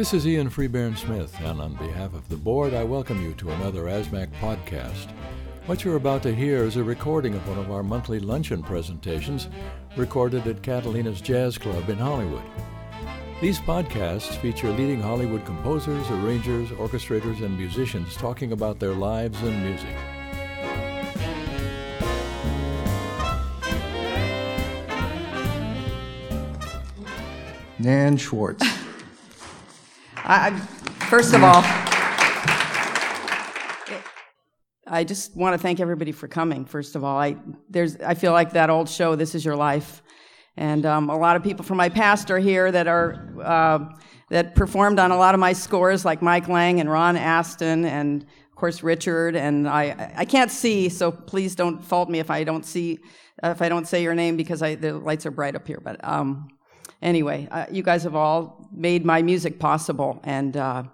This is Ian Freebairn Smith, and on behalf of the board, I welcome you to another ASMAC podcast. What you're about to hear is a recording of one of our monthly luncheon presentations recorded at Catalina's Jazz Club in Hollywood. These podcasts feature leading Hollywood composers, arrangers, orchestrators, and musicians talking about their lives and music. Nan Schwartz. I, first of all, I just want to thank everybody for coming. First of all, I there's I feel like that old show, "This Is Your Life," and um, a lot of people from my past are here that are uh, that performed on a lot of my scores, like Mike Lang and Ron Aston, and of course Richard. And I I can't see, so please don't fault me if I don't see if I don't say your name because I, the lights are bright up here. But um, anyway, uh, you guys have all made my music possible. And uh,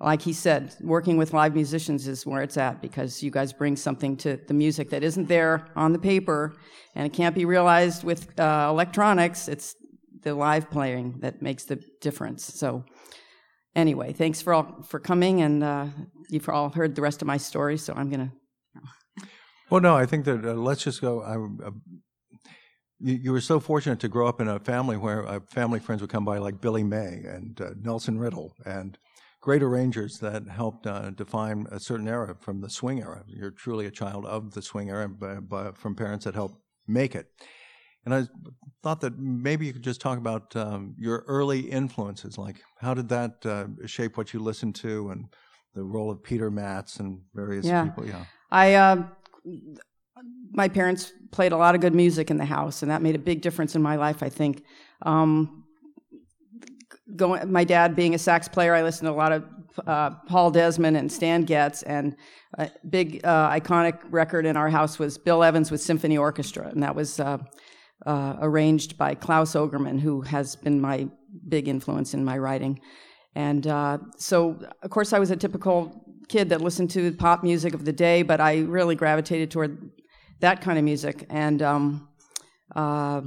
like he said, working with live musicians is where it's at because you guys bring something to the music that isn't there on the paper and it can't be realized with uh, electronics. It's the live playing that makes the difference. So, anyway, thanks for all for coming, and uh, you've all heard the rest of my story. So I'm gonna. Well, no, I think that uh, let's just go. I, uh, you, you, were so fortunate to grow up in a family where uh, family friends would come by, like Billy May and uh, Nelson Riddle, and great arrangers that helped uh, define a certain era from the swing era. You're truly a child of the swing era, but, but from parents that helped make it. And I thought that maybe you could just talk about um, your early influences. Like, how did that uh, shape what you listened to, and the role of Peter Matz and various yeah. people? Yeah, I uh, my parents played a lot of good music in the house, and that made a big difference in my life. I think. Um, going, my dad being a sax player, I listened to a lot of uh, Paul Desmond and Stan Getz, and a big uh, iconic record in our house was Bill Evans with Symphony Orchestra, and that was uh, uh arranged by Claus Ogerman, who has been my big influence in my writing. And uh, so, of course, I was a typical kid that listened to pop music of the day, but I really gravitated toward that kind of music. And um, uh,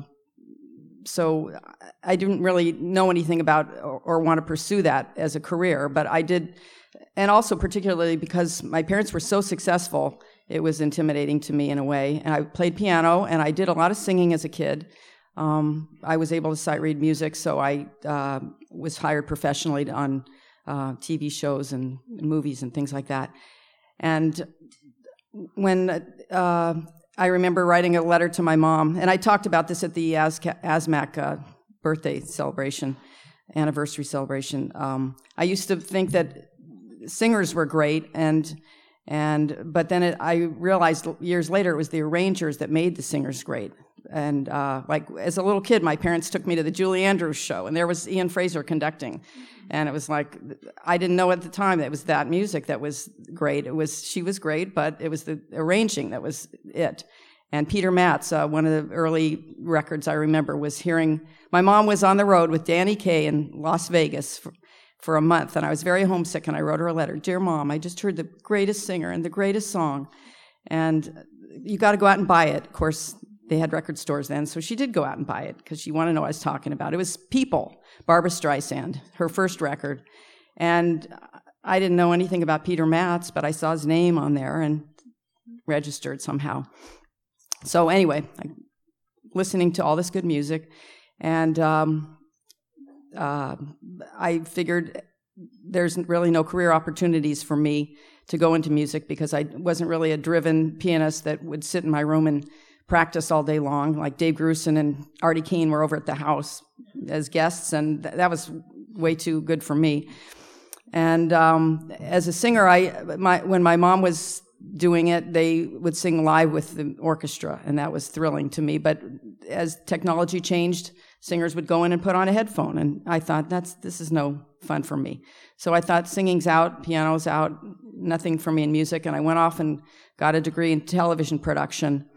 so I didn't really know anything about or, or, want to pursue that as a career, but I did. And also, particularly because my parents were so successful, it was intimidating to me in a way. And I played piano and I did a lot of singing as a kid. Um, I was able to sight read music, so I uh, was hired professionally on uh, TV shows and movies and things like that. And when uh, I remember writing a letter to my mom, and I talked about this at the ASMAC uh, birthday celebration, anniversary celebration. Um, I used to think that singers were great, and and but then it, I realized years later it was the arrangers that made the singers great. And uh, like as a little kid, my parents took me to the Julie Andrews show, and there was Ian Fraser conducting, and it was like I didn't know at the time that it was that music that was great. It was she was great, but it was the arranging that was it. And Peter Matz, uh, one of the early records I remember, was hearing. My mom was on the road with Danny Kaye in Las Vegas for, for a month, and I was very homesick. And I wrote her a letter, "Dear Mom, I just heard the greatest singer and the greatest song, and you got to go out and buy it." Of course, they had record stores then, so she did go out and buy it because she wanted to know what I was talking about. It was People, Barbra Streisand, her first record. And I didn't know anything about Peter Matz, but I saw his name on there and registered somehow. So, anyway, I, listening to all this good music, and um, uh, I figured there's really no career opportunities for me to go into music because I wasn't really a driven pianist that would sit in my room and practice all day long. Like Dave Grusin and Artie Kane were over at the house as guests, and th- that was way too good for me. And um, as a singer, I my, when my mom was doing it, they would sing live with the orchestra, and that was thrilling to me. But as technology changed, singers would go in and put on a headphone, and I thought that's this is no fun for me. So I thought singing's out, piano's out, nothing for me in music, and I went off and got a degree in television production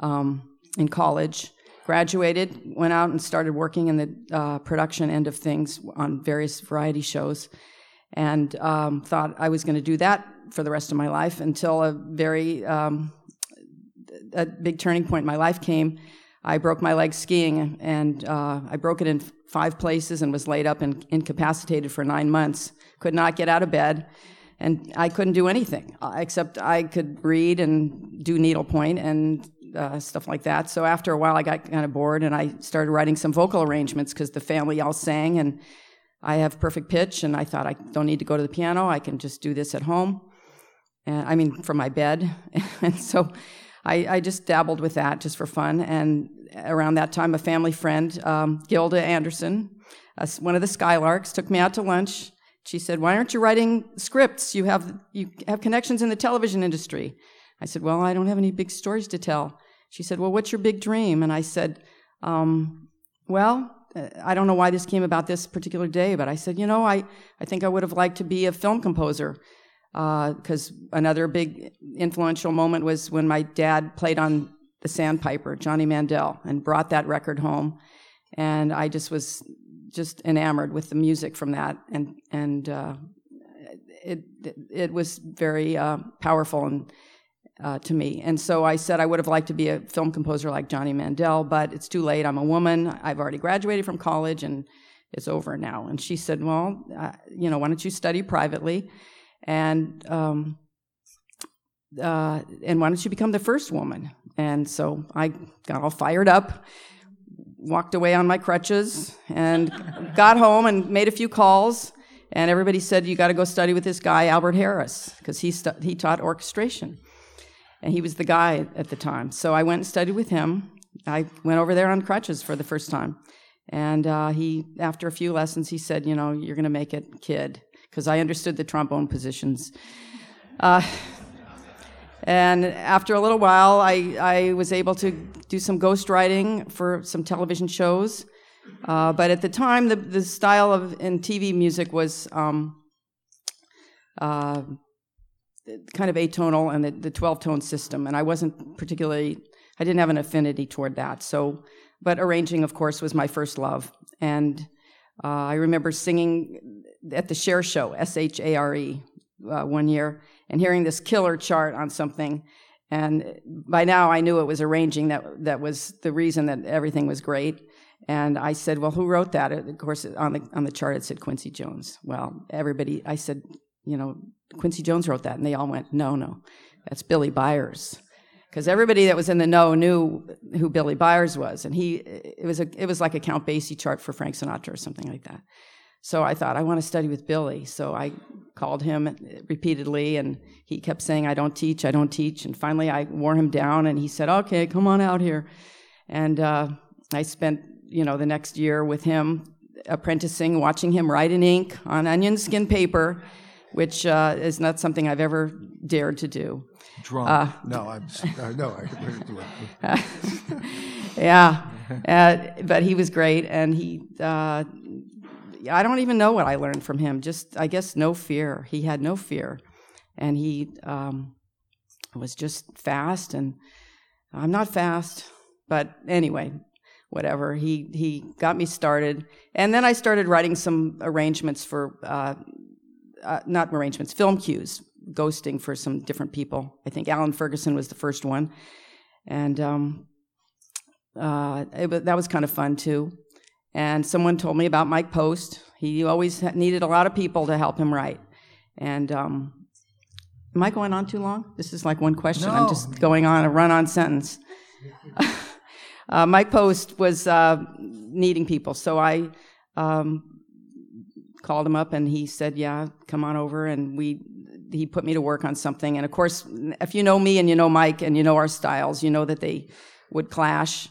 um, in college. Graduated, went out and started working in the uh, production end of things on various variety shows, and um, thought I was going to do that for the rest of my life until a very um, a big turning point in my life came. I broke my leg skiing, and uh, I broke it in five places and was laid up and incapacitated for nine months. Could not get out of bed, and I couldn't do anything uh, except I could read and do needlepoint and uh, stuff like that. So after a while, I got kind of bored, and I started writing some vocal arrangements because the family all sang, and I have perfect pitch, and I thought I don't need to go to the piano. I can just do this at home, and I mean from my bed, and so. I, I, just dabbled with that just for fun. And around that time, a family friend, um, Gilda Anderson, uh, one of the Skylarks, took me out to lunch. She said, "Why aren't you writing scripts? You have you have connections in the television industry." I said, "Well, I don't have any big stories to tell." She said, "Well, what's your big dream?" And I said, um, "Well." I don't know why this came about this particular day, but I said, you know, I, I think I would have liked to be a film composer because uh, another big influential moment was when my dad played on the Sandpiper, Johnny Mandel, and brought that record home. And I just was just enamored with the music from that, and and uh, it it was very uh, powerful and. Uh, to me. And so I said I would have liked to be a film composer like Johnny Mandel, but it's too late. I'm a woman. I've already graduated from college and it's over now. And she said, Well, uh, you know, why don't you study privately? And um, uh, and why don't you become the first woman? And so I got all fired up, walked away on my crutches, and got home and made a few calls. And everybody said, You got to go study with this guy, Albert Harris, because he, stu- he taught orchestration. And he was the guy at the time. So I went and studied with him. I went over there on crutches for the first time. And uh, he, after a few lessons, he said, You know, you're going to make it, kid, because I understood the trombone positions. Uh, and after a little while, I, I was able to do some ghostwriting for some television shows. Uh, but at the time, the, the style of in TV music was um, uh, kind of atonal and the, the 12 tone system. And I wasn't particularly, I didn't have an affinity toward that. So, but arranging, of course, was my first love. And uh, I remember singing at the Share Show, S H A R E, uh, one year and hearing this killer chart on something. And by now I knew it was arranging that, that was the reason that everything was great. And I said, Well, who wrote that? Of course, on the, on the chart it said Quincy Jones. Well, everybody, I said, You know, Quincy Jones wrote that. And they all went, No, no, that's Billy Byers. Because everybody that was in the know knew who Billy Byers was. And he, it was, a, it was like a Count Basie chart for Frank Sinatra or something like that. So I thought, I want to study with Billy. So I called him repeatedly, and he kept saying, I don't teach, I don't teach. And finally, I wore him down, and he said, Okay, come on out here. And uh, I spent, you know, the next year with him apprenticing, watching him write in ink on onion skin paper, which uh, is not something I've ever dared to do. Drunk? Uh, no, I'm uh, no. I, do it. yeah, uh, but he was great, and he uh, I don't even know what I learned from him. Just, I guess, no fear. He had no fear. And he um, was just fast. And I'm not fast. But anyway, whatever. He, he got me started. And then I started writing some arrangements for, uh, uh, not arrangements, film cues, ghosting for some different people. I think Allyn Ferguson was the first one. And um, uh, it, that was kind of fun too. And someone told me about Mike Post. He always needed a lot of people to help him write. And um, am I going on too long? This is like one question. No. I'm just going on a run on sentence. uh, Mike Post was uh, needing people, so I um, called him up and he said, "Yeah, come on over." And we he put me to work on something. And of course, if you know me and you know Mike and you know our styles, you know that they would clash.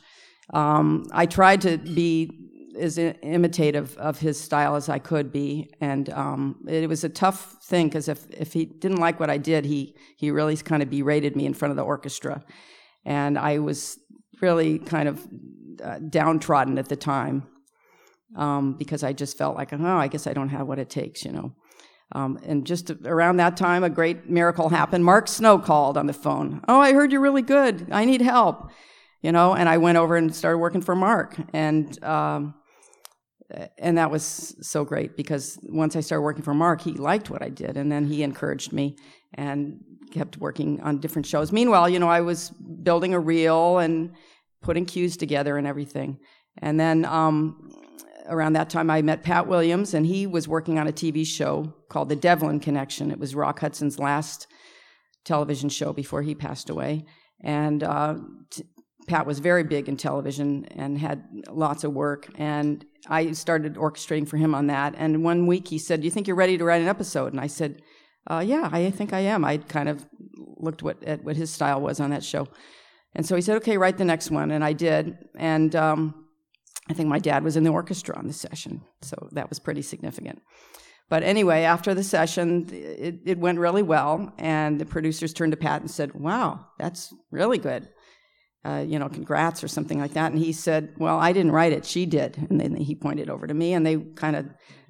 Um, I tried to be as imitative of his style as I could be, and um, it was a tough thing because if if he didn't like what I did, he he really kind of berated me in front of the orchestra, and I was really kind of uh, downtrodden at the time um, because I just felt like, oh, I guess I don't have what it takes, you know. Um, and just around that time, a great miracle happened. Mark Snow called on the phone. Oh, I heard you're really good. I need help you know and i went over and started working for mark and um, and that was so great because once I started working for Mark, he liked what I did, and then he encouraged me and kept working on different shows. Meanwhile, you know, I was building a reel and putting cues together and everything. And then um, around that time, I met Pat Williams, and he was working on a TV show called The Devlin Connection. It was Rock Hudson's last television show before he passed away. And uh, t- Pat was very big in television and had lots of work. And I started orchestrating for him on that. And one week he said, Do you think you're ready to write an episode? And I said, uh, Yeah, I think I am. I kind of looked what, at what his style was on that show. And so he said, Okay, write the next one. And I did. And um, I think my dad was in the orchestra on the session. So that was pretty significant. But anyway, after the session, it, it went really well. And the producers turned to Pat and said, Wow, that's really good uh, you know, congrats or something like that. And he said, well, I didn't write it, she did. And then he pointed over to me, and they kind of,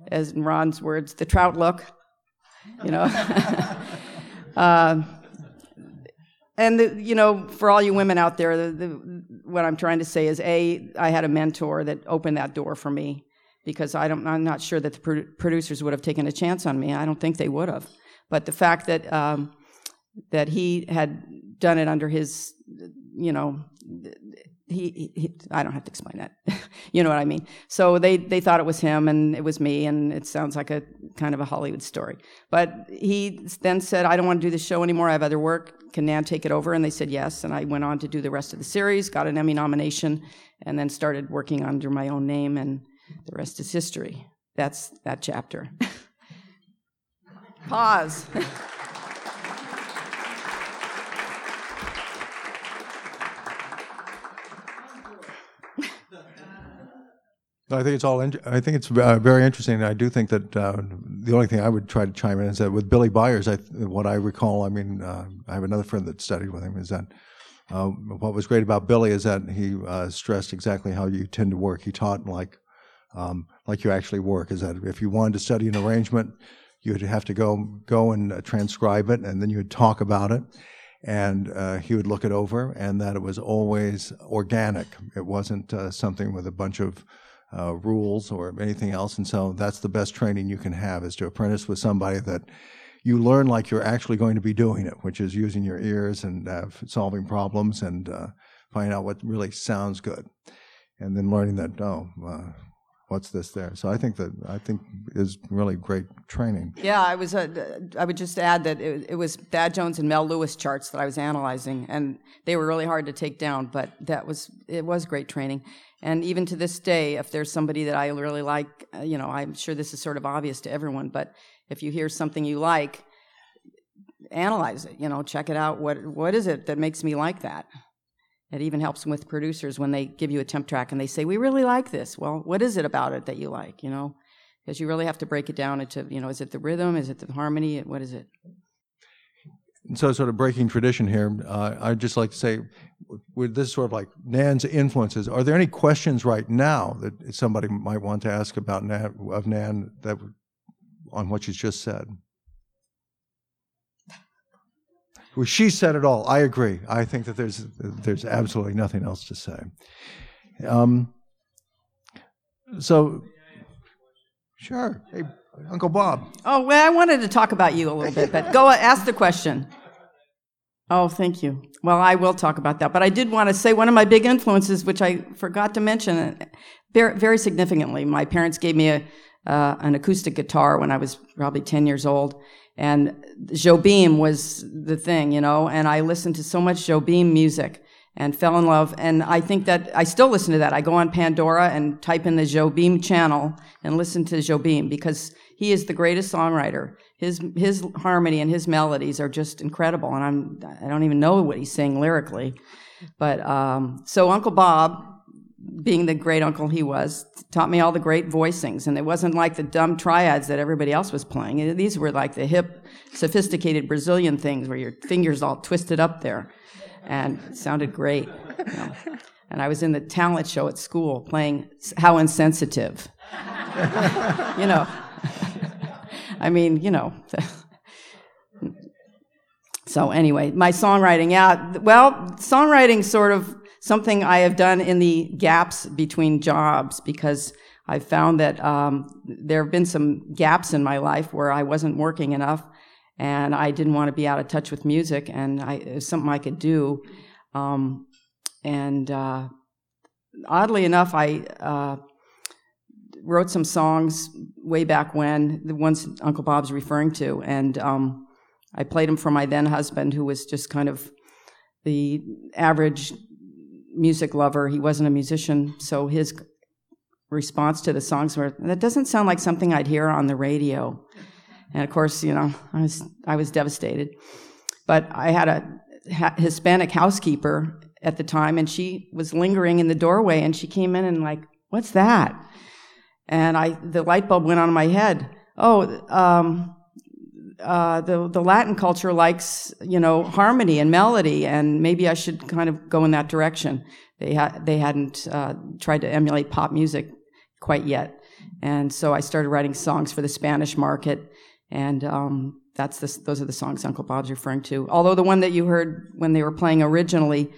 as in Ron's words, the trout look, you know. uh, and the, you know, for all you women out there, the, the, what I'm trying to say is, a, I had a mentor that opened that door for me because I don't, I'm not sure that the pro- producers would have taken a chance on me. I don't think they would have. But the fact that um, that he had done it under his you know, he, he, I don't have to explain that. you know what I mean? So they, they thought it was him and it was me, and it sounds like a kind of a Hollywood story. But he then said, I don't want to do this show anymore. I have other work. Can Nan take it over? And they said yes. And I went on to do the rest of the series, got an Emmy nomination, and then started working under my own name, and the rest is history. That's that chapter. Pause. I think it's all. In, I think it's uh, very interesting. I do think that uh, the only thing I would try to chime in is that with Billy Byers, I, what I recall, I mean, uh, I have another friend that studied with him. Is that uh, what was great about Billy is that he uh, stressed exactly how you tend to work. He taught like um, like you actually work. Is that if you wanted to study an arrangement, you'd have to go go and uh, transcribe it, and then you'd talk about it and uh, he would look it over, and that it was always organic. It wasn't uh, something with a bunch of uh, rules or anything else. And so that's the best training you can have is to apprentice with somebody that you learn like you're actually going to be doing it, which is using your ears and uh, solving problems and uh, finding out what really sounds good. And then learning that, oh, uh, what's this there? So I think that I think is really great training. Yeah, I was. Uh, I would just add that it, it, was Thad Jones and Mel Lewis charts that I was analyzing, and they were really hard to take down. But that was it was great training. And even to this day, if there's somebody that I really like, uh, you know, I'm sure this is sort of obvious to everyone, but if you hear something you like, analyze it. You know, check it out. What what is it that makes me like that? It even helps with producers when they give you a temp track and they say, "We really like this." Well, what is it about it that you like? You know, because you really have to break it down into, you know, is it the rhythm? Is it the harmony? What is it? So, sort of breaking tradition here, uh, I'd just like to say, with this sort of like Nan's influences, are there any questions right now that somebody might want to ask about Nan, of Nan that on what she's just said? Well, she said it all. I agree. I think that there's there's absolutely nothing else to say. Um, so, sure. Hey, Uncle Bob. Oh, well, I wanted to talk about you a little bit, but go ask the question. Oh, thank you. Well, I will talk about that, but I did want to say one of my big influences, which I forgot to mention, very, very significantly. My parents gave me a uh, an acoustic guitar when I was probably ten years old, and Jobim was the thing, you know. And I listened to so much Jobim music and fell in love. And I think that I still listen to that. I go on Pandora and type in the Jobim channel and listen to Jobim because he is the greatest songwriter. His his harmony and his melodies are just incredible, and I'm I don't even know what he's saying lyrically, but um, so Uncle Bob, being the great uncle he was, taught me all the great voicings, and it wasn't like the dumb triads that everybody else was playing. These were like the hip, sophisticated Brazilian things where your fingers all twisted up there, and it sounded great. You know. And I was in the talent show at school playing How Insensitive. you know. I mean, you know. so anyway, my songwriting, yeah. Well, songwriting sort of something I have done in the gaps between jobs because I've found that um, there have been some gaps in my life where I wasn't working enough and I didn't want to be out of touch with music and I, it was something I could do. Um, and uh, oddly enough, I uh, wrote some songs way back when, the ones Uncle Bob's referring to, and um, I played them for my then husband, who was just kind of the average music lover. He wasn't a musician, so his response to the songs were, "That doesn't sound like something I'd hear on the radio." And of course, you know, I was I was devastated. But I had a Hispanic housekeeper at the time, and she was lingering in the doorway, and she came in and like, "What's that?" And I, the light bulb went on in my head. Oh, um, uh, the the Latin culture likes you know harmony and melody, and maybe I should kind of go in that direction. They had they hadn't uh, tried to emulate pop music quite yet, and so I started writing songs for the Spanish market, and um, that's the, those are the songs Uncle Bob's referring to. Although the one that you heard when they were playing originally,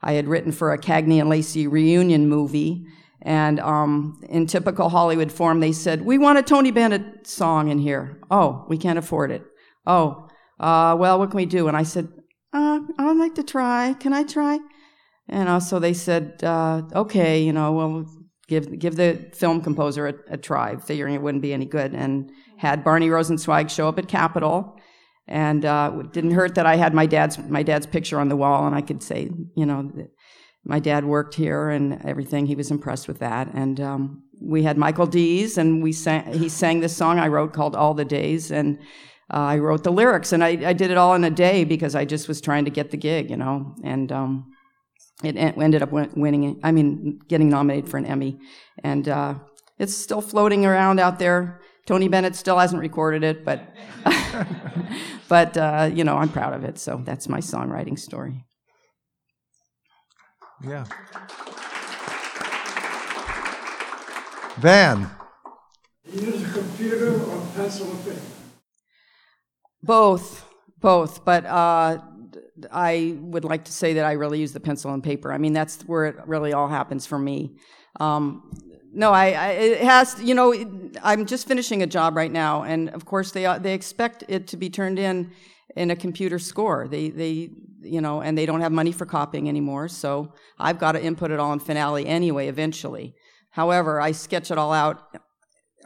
I had written for a Cagney and Lacey reunion movie. And um, in typical Hollywood form, they said, We want a Tony Bennett song in here. Oh, we can't afford it. Oh, uh, well, what can we do? And I said, uh, I'd like to try. Can I try? And also they said, uh, Okay, you know, well, give, give the film composer a, a try, figuring it wouldn't be any good. And had Barney Rosenzweig show up at Capitol and uh, it didn't hurt that I had my dad's my dad's picture on the wall, and I could say, you know, my dad worked here and everything. He was impressed with that. And um, we had Michael Dees, and we sang, he sang this song I wrote called All the Days. And uh, I wrote the lyrics, and I, I, did it all in a day because I just was trying to get the gig, you know. And um, it ended up winning, I mean, getting nominated for an Emmy. And uh, it's still floating around out there. Tony Bennett still hasn't recorded it, but, but uh, you know, I'm proud of it. So that's my songwriting story. Yeah. Van. Use a computer or pencil and paper? Both, both. But uh, I would like to say that I really use the pencil and paper. I mean, that's where it really all happens for me. Um, no, I, I, it has. You know, I'm just finishing a job right now, and of course they they expect it to be turned in in a computer score. They they you know, and they don't have money for copying anymore. So I've got to input it all in Finale anyway, eventually. However, I sketch it all out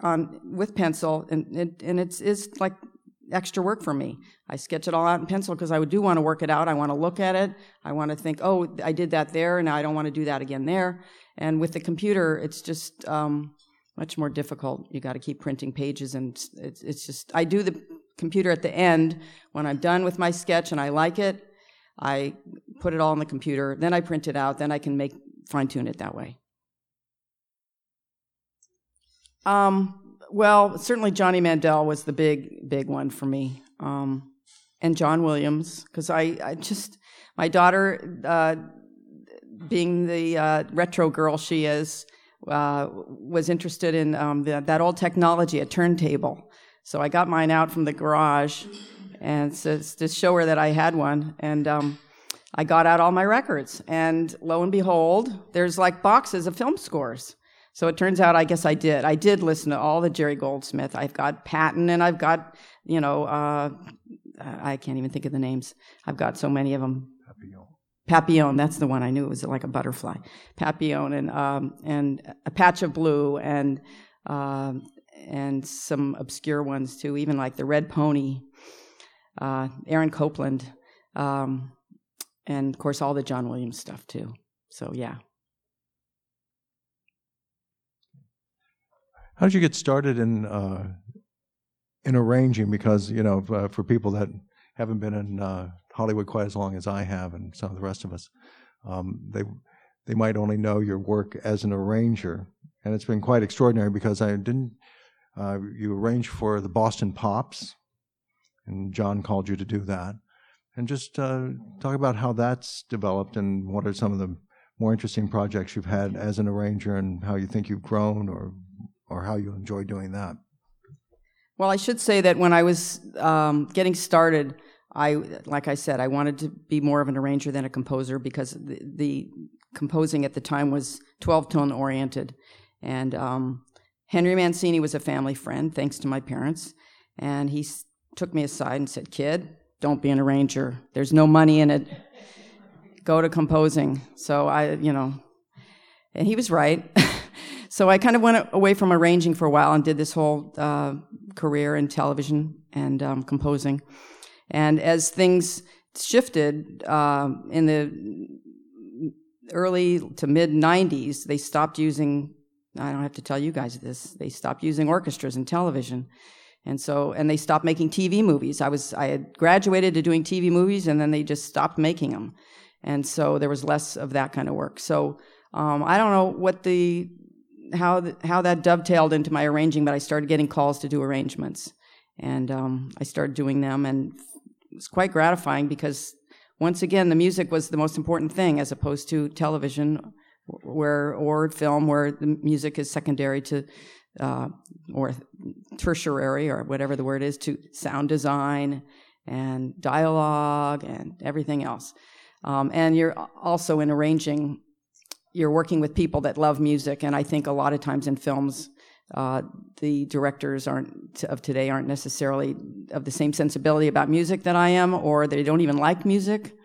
on with pencil, and it, and it's is like extra work for me. I sketch it all out in pencil because I do want to work it out. I want to look at it. I want to think, oh, I did that there, and I don't want to do that again there. And with the computer, it's just um, much more difficult. You got to keep printing pages, and it's, it's just I do the computer at the end when I'm done with my sketch and I like it. I put it all on the computer, then I print it out, then I can make fine tune it that way. Um, well, certainly Johnny Mandel was the big, big one for me, um, and John Williams, because I, I just my daughter, uh, being the uh, retro girl she is, uh, was interested in um, the, that old technology, a turntable. So I got mine out from the garage and so to show her that I had one. And um, I got out all my records, and lo and behold, there's like boxes of film scores. So it turns out, I guess I did. I did listen to all the Jerry Goldsmith. I've got Patton, and I've got, you know, uh, I can't even think of the names. I've got so many of them. Papillon. Papillon, that's the one I knew. It was like a butterfly. Papillon and um, and a patch of blue and uh, and some obscure ones too, even like the Red Pony uh, Aaron Copland, um, and of course all the John Williams stuff too. So yeah. How did you get started in uh, in arranging? Because you know, uh, for people that haven't been in uh, Hollywood quite as long as I have, and some of the rest of us, um, they they might only know your work as an arranger, and it's been quite extraordinary because I didn't. Uh, you arranged for the Boston Pops, and John called you to do that. And just uh, talk about how that's developed and what are some of the more interesting projects you've had as an arranger and how you think you've grown or or how you enjoy doing that. Well, I should say that when I was um, getting started, I like I said, I wanted to be more of an arranger than a composer because the, the composing at the time was 12 tone oriented, and um, Henry Mancini was a family friend, thanks to my parents, and he took me aside and said, Kid, don't be an arranger. There's no money in it. go to composing. So I, you know, and he was right. so I kind of went away from arranging for a while and did this whole uh, career in television and um, composing. And as things shifted uh, in the early to mid 90s, they stopped using, I don't have to tell you guys this, they stopped using orchestras in television. And so, and they stopped making TV movies. I was, I had graduated to doing TV movies and then they just stopped making them. And so there was less of that kind of work. So, um, I don't know what the, how, the, how that dovetailed into my arranging, but I started getting calls to do arrangements. And um, I started doing them and it was quite gratifying because once again, the music was the most important thing as opposed to television where or film where the music is secondary to uh, or tertiary or whatever the word is to sound design and dialogue and everything else. Um, and you're also in arranging, you're working with people that love music. And I think a lot of times in films, uh, the directors aren't of today aren't necessarily of the same sensibility about music that I am, or they don't even like music.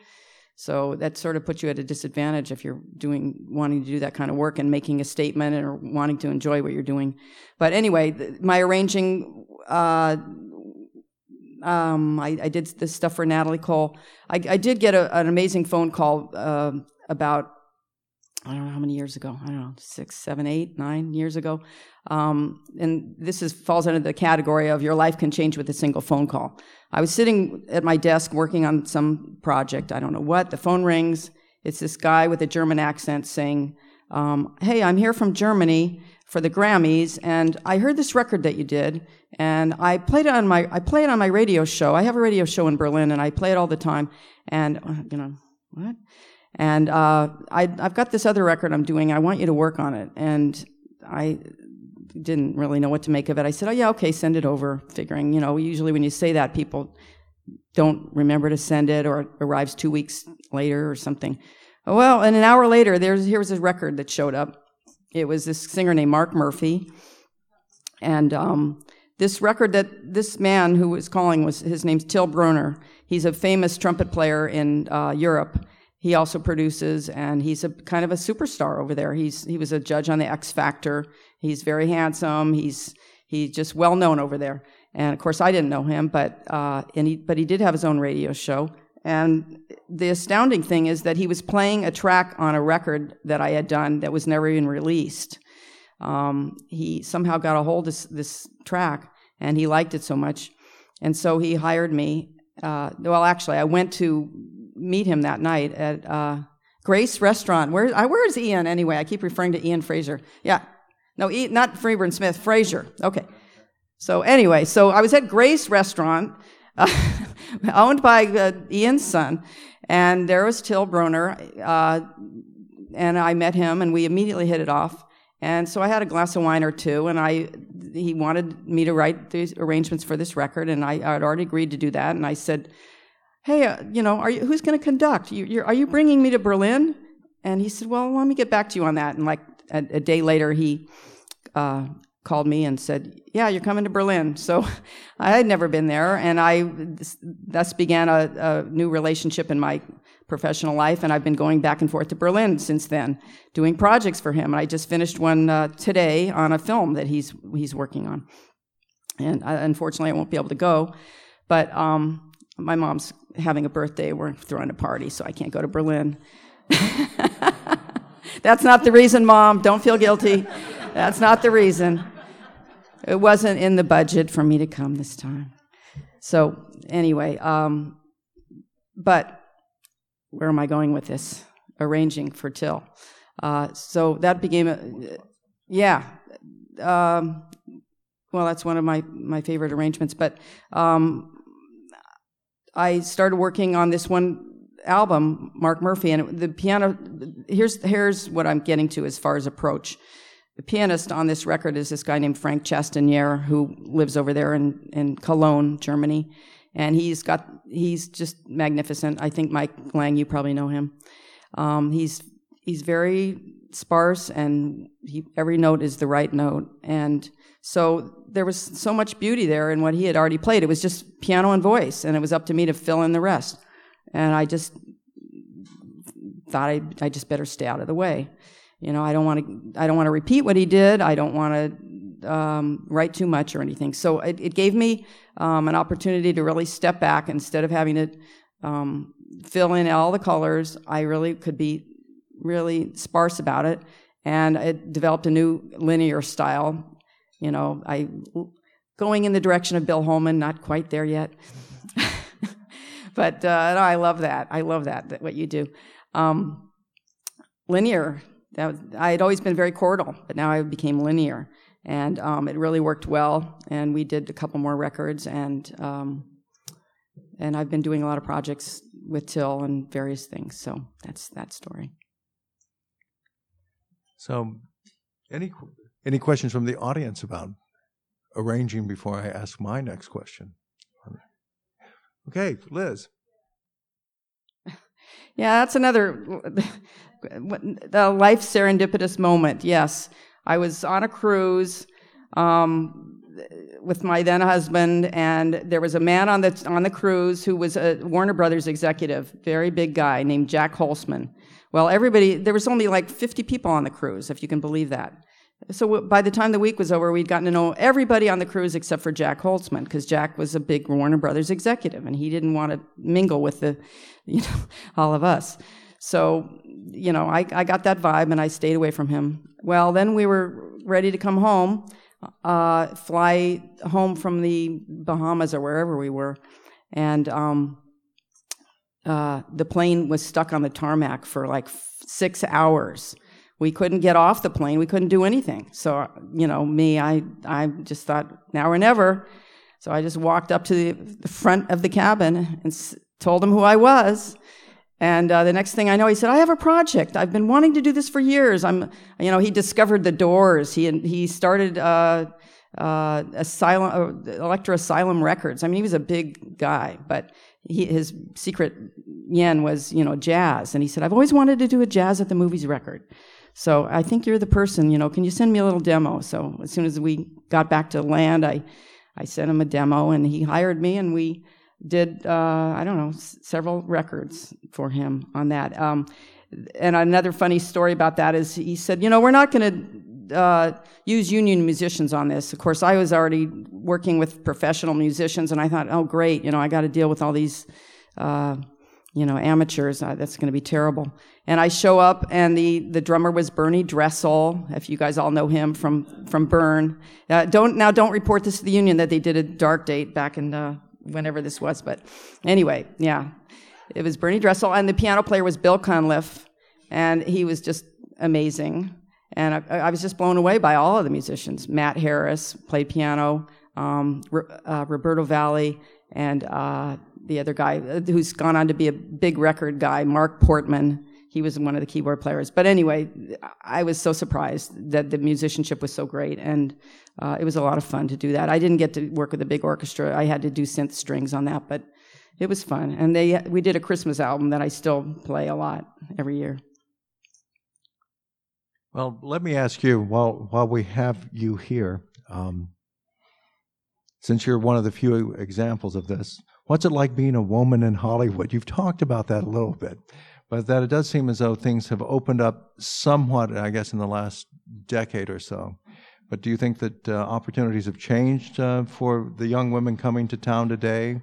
So that sort of puts you at a disadvantage if you're doing wanting to do that kind of work and making a statement or wanting to enjoy what you're doing. But anyway, my arranging. Uh, um, I, I, did this stuff for Natalie Cole. I, I did get a, an amazing phone call uh, about I don't know how many years ago. I don't know, six, seven, eight, nine years ago. Um, and this is falls under the category of your life can change with a single phone call. I was sitting at my desk working on some project. I don't know what. The phone rings. It's this guy with a German accent saying, um, "Hey, I'm here from Germany for the Grammys, and I heard this record that you did, and I played it on my I play it on my radio show. I have a radio show in Berlin, and I play it all the time. And uh, you know what? And uh, I, I've got this other record I'm doing. I want you to work on it. And I didn't really know what to make of it. I said, "Oh yeah, okay, send it over." Figuring, you know, usually when you say that, people don't remember to send it, or it arrives two weeks later or something. Well, and an hour later, there's here was a record that showed up. It was this singer named Mark Murphy, and um, this record that this man who was calling was his name's Till Brönner. He's a famous trumpet player in uh, Europe he also produces, and he's a kind of a superstar over there. He's he was a judge on the X Factor. He's very handsome. He's he's just well known over there. And of course, I didn't know him, but uh, and he but he did have his own radio show. And the astounding thing is that he was playing a track on a record that I had done that was never even released. Um, he somehow got a hold of this, this, track, and he liked it so much, and so he hired me. Uh, well, actually, I went to meet him that night at uh, Grace Restaurant. Where, uh, where is Ian anyway? I keep referring to Ian Fraser. Yeah. No, not Freebairn Smith, Fraser. Okay. So anyway, so I was at Grace Restaurant, uh, owned by uh, Ian's son, and there was Till Brönner, uh, and I met him, and we immediately hit it off. And so I had a glass of wine or two, and I he wanted me to write the arrangements for this record, and I had already agreed to do that. And I said, hey, uh, you know, you, who's going to conduct? You, are you bringing me to Berlin? And he said, well, let me get back to you on that. And like a, a day later, he uh, called me and said, yeah, you're coming to Berlin. So I had never been there, and I thus began a, a new relationship in my professional life, and I've been going back and forth to Berlin since then, doing projects for him. And I just finished one uh, today on a film that he's he's working on, and uh, unfortunately, I won't be able to go. But um, my mom's having a birthday. We're throwing a party, so I can't go to Berlin. That's not the reason, Mom. Don't feel guilty. That's not the reason. It wasn't in the budget for me to come this time. So, anyway, um, but where am I going with this? Arranging for Till. Uh, so that became a, yeah. Um, well, that's one of my, my favorite arrangements. But um, I started working on this one album, Mark Murphy, and the piano. Here's here's what I'm getting to as far as approach. The pianist on this record is this guy named Frank Chastenier, who lives over there in in Cologne, Germany, and he's got he's just magnificent. I think Mike Lang, you probably know him. Um, he's he's very sparse, and he, every note is the right note, and so there was so much beauty there in what he had already played. It was just piano and voice, and it was up to me to fill in the rest. And I just thought I, I just better stay out of the way. You know, I don't want to. I don't want to repeat what he did. I don't want to um, write too much or anything. So it, it gave me um, an opportunity to really step back instead of having to um, fill in all the colors. I really could be really sparse about it, and it developed a new linear style. You know, I going in the direction of Bill Holman, not quite there yet. but uh, no, I love that. I love that, that what you do. Um, linear. I had always been very chordal, but now I became linear, and um, it really worked well. And we did a couple more records, and um, and I've been doing a lot of projects with Till and various things. So that's that story. So, any any questions from the audience about arranging before I ask my next question? Okay, Liz. Yeah, that's another the life serendipitous moment. Yes, I was on a cruise um, with my then husband, and there was a man on the on the cruise who was a Warner Brothers executive, very big guy named Jac Holzman. Well, everybody there was only like 50 people on the cruise, if you can believe that. So by the time the week was over, we'd gotten to know everybody on the cruise except for Jac Holzman, because Jac was a big Warner Brothers executive, and he didn't want to mingle with the, you know, all of us. So, you know, I, I got that vibe, and I stayed away from him. Well, then we were ready to come home, uh, fly home from the Bahamas or wherever we were, and um, uh, the plane was stuck on the tarmac for like f- six hours we couldn't get off the plane. We couldn't do anything. So, you know, me, I, I just thought, now or never. So I just walked up to the, front of the cabin and s- told him who I was. And uh, the next thing I know, he said, "I have a project. I've been wanting to do this for years. I'm, you know, he discovered the Doors. He he started uh, uh, Asylum, uh, Elektra Asylum Records. I mean, he was a big guy, but he, his secret yen was, you know, jazz. And he said, "I've always wanted to do a jazz at the movies record." So I think you're the person, you know, can you send me a little demo? So as soon as we got back to land, I, I sent him a demo and he hired me and we did, uh, I don't know, s- several records for him on that. Um, and another funny story about that is he said, you know, we're not going to uh, use union musicians on this. Of course, I was already working with professional musicians and I thought, oh, great, you know, I got to deal with all these. Uh, you know, amateurs. Uh, that's going to be terrible. And I show up, and the the drummer was Bernie Dressel. If you guys all know him from from Burn, uh, don't now don't report this to the union that they did a dark date back in uh, whenever this was. But anyway, yeah, it was Bernie Dressel, and the piano player was Bill Cunliffe, and he was just amazing. And I, I was just blown away by all of the musicians. Matt Harris played piano, um, uh, Roberto Vally, and uh, the other guy uh, who's gone on to be a big record guy, Mark Portmann. He was one of the keyboard players. But anyway, I was so surprised that the musicianship was so great, and uh, it was a lot of fun to do that. I didn't get to work with a big orchestra. I had to do synth strings on that, but it was fun. And they we did a Christmas album that I still play a lot every year. Well, let me ask you while while we have you here, um, since you're one of the few examples of this, what's it like being a woman in Hollywood? You've talked about that a little bit, but that it does seem as though things have opened up somewhat, I guess, in the last decade or so. But do you think that uh, opportunities have changed uh, for the young women coming to town today?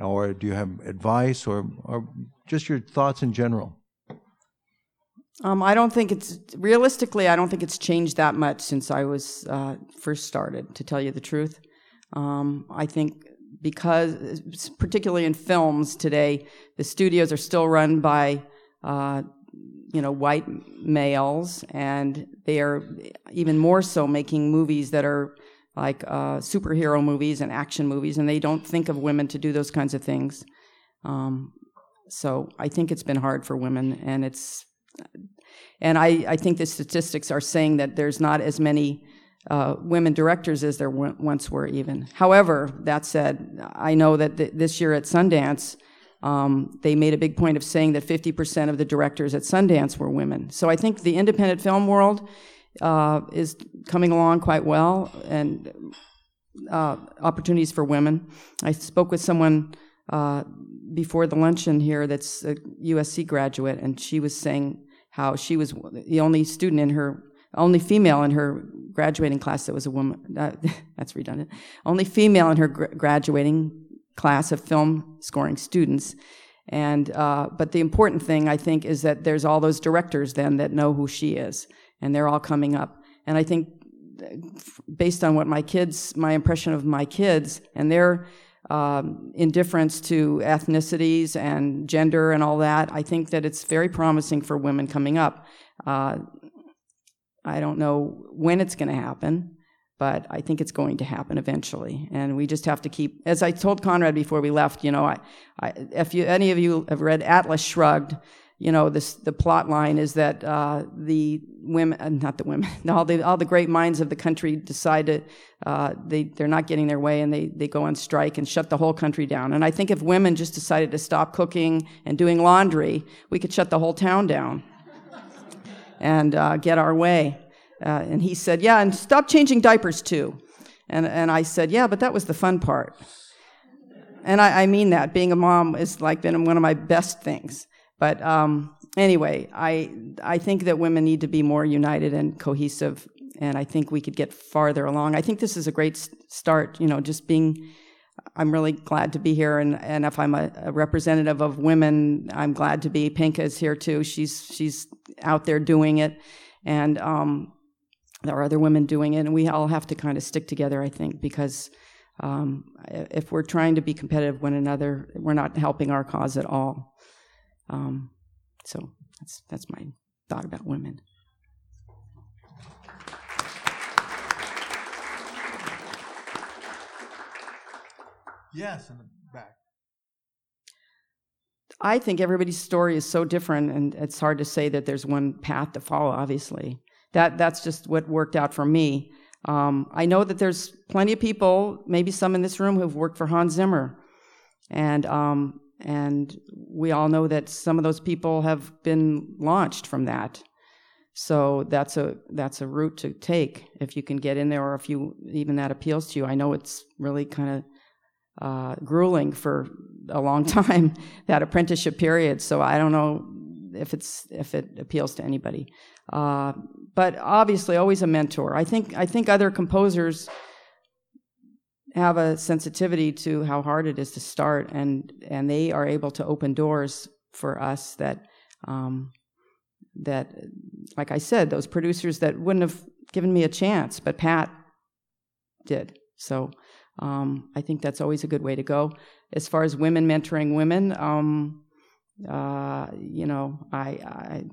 Or do you have advice or, or just your thoughts in general? Um, I don't think it's realistically. I don't think it's changed that much since I was uh, first started. To tell you the truth, um, I think because particularly in films today, the studios are still run by uh, you know white males, and they are even more so making movies that are like uh, superhero movies and action movies, and they don't think of women to do those kinds of things. Um, so I think it's been hard for women, and it's and I, I think the statistics are saying that there's not as many uh, women directors as there once were, even. However, that said, I know that th- this year at Sundance, um, they made a big point of saying that 50% of the directors at Sundance were women. So I think the independent film world uh, is coming along quite well, and uh, opportunities for women. I spoke with someone uh, before the luncheon here that's a USC graduate, and she was saying how she was the only student in her, only female in her graduating class that was a woman. Uh, that's redundant. Only female in her gr- graduating class of film scoring students. And uh, but the important thing I think is that there's all those directors then that know who she is, and they're all coming up. And I think based on what my kids, my impression of my kids and their um, indifference to ethnicities and gender and all that, I think that it's very promising for women coming up. Uh, I don't know when it's going to happen, but I think it's going to happen eventually. And we just have to keep, as I told Conrad before we left, you know, I, I, if you, any of you have read Atlas Shrugged, you know, this, the plot line is that uh, the women, uh, not the women, all the, all the great minds of the country decide to, uh, they, they're not getting their way and they, they go on strike and shut the whole country down. And I think if women just decided to stop cooking and doing laundry, we could shut the whole town down and uh, get our way. Uh, and he said, Yeah, and stop changing diapers too. And, and I said, Yeah, but that was the fun part. And I, I mean that. Being a mom has like been one of my best things. But um, anyway, I I think that women need to be more united and cohesive, and I think we could get farther along. I think this is a great start. You know, just being. I'm really glad to be here, and, and if I'm a, a representative of women, I'm glad to be. Penka is here too. She's she's out there doing it, and um, there are other women doing it, and we all have to kind of stick together. I think because um, if we're trying to be competitive one another, we're not helping our cause at all. Um, so that's that's my thought about women. Yes, in the back. I think everybody's story is so different, and it's hard to say that there's one path to follow. Obviously, that that's just what worked out for me. Um, I know that there's plenty of people, maybe some in this room, who've worked for Hans Zimmer, and um, and we all know that some of those people have been launched from that. So that's a that's a route to take if you can get in there, or if you even that appeals to you. I know it's really kind of uh, grueling for a long time that apprenticeship period. So I don't know if it's if it appeals to anybody. Uh, but obviously, always a mentor. I think I think other composers have a sensitivity to how hard it is to start, and and they are able to open doors for us that um, that, like I said, those producers that wouldn't have given me a chance, but Pat did. So um, I think that's always a good way to go. As far as women mentoring women, um, uh, you know, I, I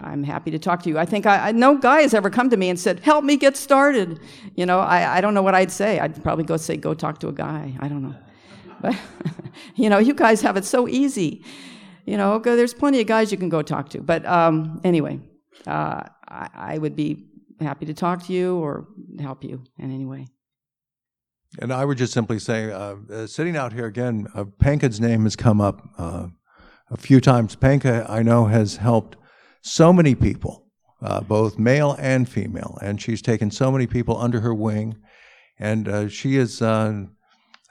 I'm happy to talk to you. I think I, I, no guy has ever come to me and said, "Help me get started." You know, I, I don't know what I'd say. I'd probably go say, "Go talk to a guy." I don't know, but you know, you guys have it so easy. You know, there's plenty of guys you can go talk to. But um, anyway, uh, I, I would be happy to talk to you or help you in any way. And I would just simply say, uh, uh, sitting out here again, uh, Penka's name has come up uh, a few times. Penka, I know, has helped so many people, uh, both male and female, and she's taken so many people under her wing, and she is.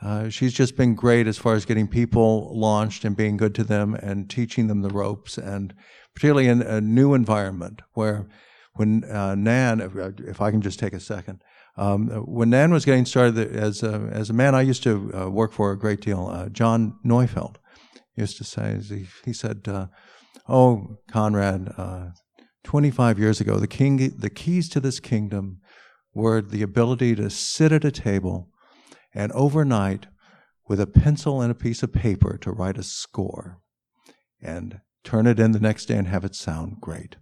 Uh, she's just been great as far as getting people launched and being good to them and teaching them the ropes, and particularly in a new environment where, when uh, Nan, if, if, I can just take a second, um, when Nan was getting started as a, as a man, I used to uh, work for a great deal. John Neufeld used to say, he, he said, Oh, Conrad, uh, 25 years ago, the, king, the keys to this kingdom were the ability to sit at a table and overnight, with a pencil and a piece of paper, to write a score and turn it in the next day and have it sound great.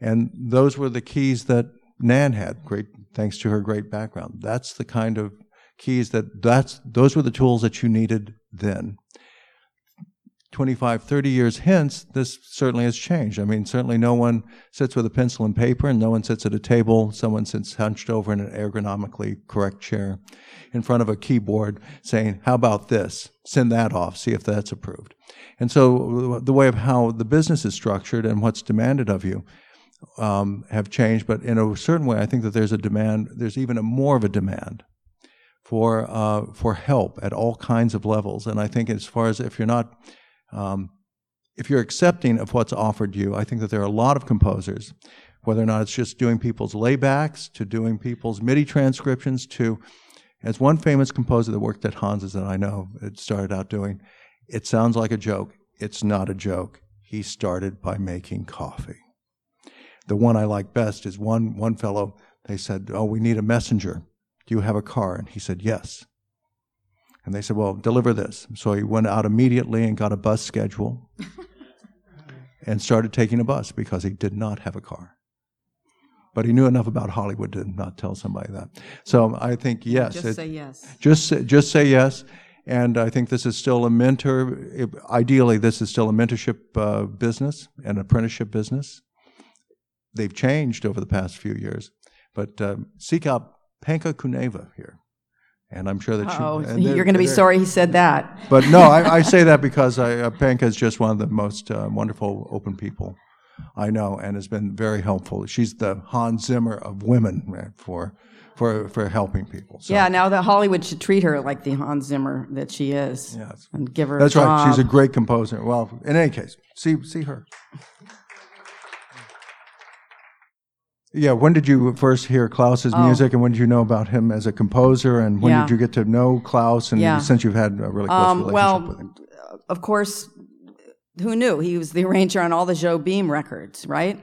And those were the keys that Nan had, great thanks to her great background. That's the kind of keys that that's those were the tools that you needed then. 25, 30 years hence, this certainly has changed. I mean, certainly no one sits with a pencil and paper, and no one sits at a table. Someone sits hunched over in an ergonomically correct chair in front of a keyboard saying, How about this? Send that off, see if that's approved. And so the way of how the business is structured and what's demanded of you um, have changed, but in a certain way, I think that there's a demand, there's even a more of a demand for uh, for help at all kinds of levels. And I think as far as if you're not um, if you're accepting of what's offered you, I think that there are a lot of composers, whether or not it's just doing people's laybacks to doing people's MIDI transcriptions to, as one famous composer that worked at Hans's that I know it started out doing, it sounds like a joke. It's not a joke. He started by making coffee. The one I like best is one one fellow. They said, "Oh, we need a messenger. Do you have a car?" And he said, "Yes." And they said, Well, deliver this. So he went out immediately and got a bus schedule and started taking a bus because he did not have a car. But he knew enough about Hollywood to not tell somebody that. So I think yes. Just it- say yes. just just say yes. And I think this is still a mentor. if- Ideally, this is still a mentorship uh, business, an apprenticeship business. They've changed over the past few years, but uh, seek out Penka Kouneva here, and I'm sure that Oh, they're- you're going to be sorry he said that. But no, I, I say that because I, uh, Penka is just one of the most uh, wonderful open people I know, and has been very helpful. She's the Hans Zimmer of women right, for for for helping people. So, Yeah, now that Hollywood should treat her like the Hans Zimmer that she is Yes. and give her That's right. She's a great composer. Well, in any case, see see her. Yeah, when did you first hear Claus's music, and when did you know about him as a composer, and when Oh. Yeah. did you get to know Claus, and Yeah. since you've had a really close Um, relationship well, with him? of course, who knew? He was the arranger on all the Jobim records, right?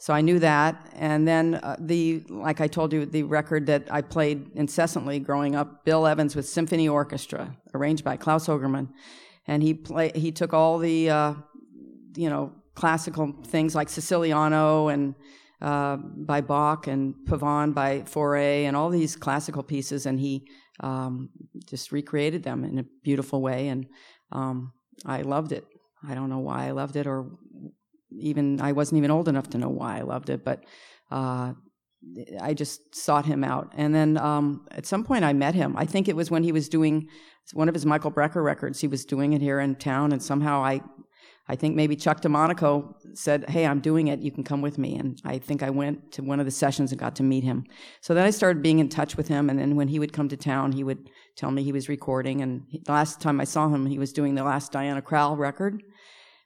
So I knew that. And then uh, the, like I told you, the record that I played incessantly growing up, Bill Evans with Symphony Orchestra, arranged by Claus Ogerman. And he play, he took all the, uh, you know, classical things like Siciliano and uh, by Bach and Pavane by Fauré and all these classical pieces, and he um, just recreated them in a beautiful way. And um, I loved it. I don't know why I loved it, or even I wasn't even old enough to know why I loved it, but uh, I just sought him out. And then um, at some point I met him. I think it was when he was doing one of his Michael Brecker records. He was doing it here in town, and somehow I, I think maybe Chuck Domanico said, "Hey, I'm doing it. You can come with me." And I think I went to one of the sessions and got to meet him. So then I started being in touch with him, and then when he would come to town, he would tell me he was recording. And he, the last time I saw him, he was doing the last Diana Krall record,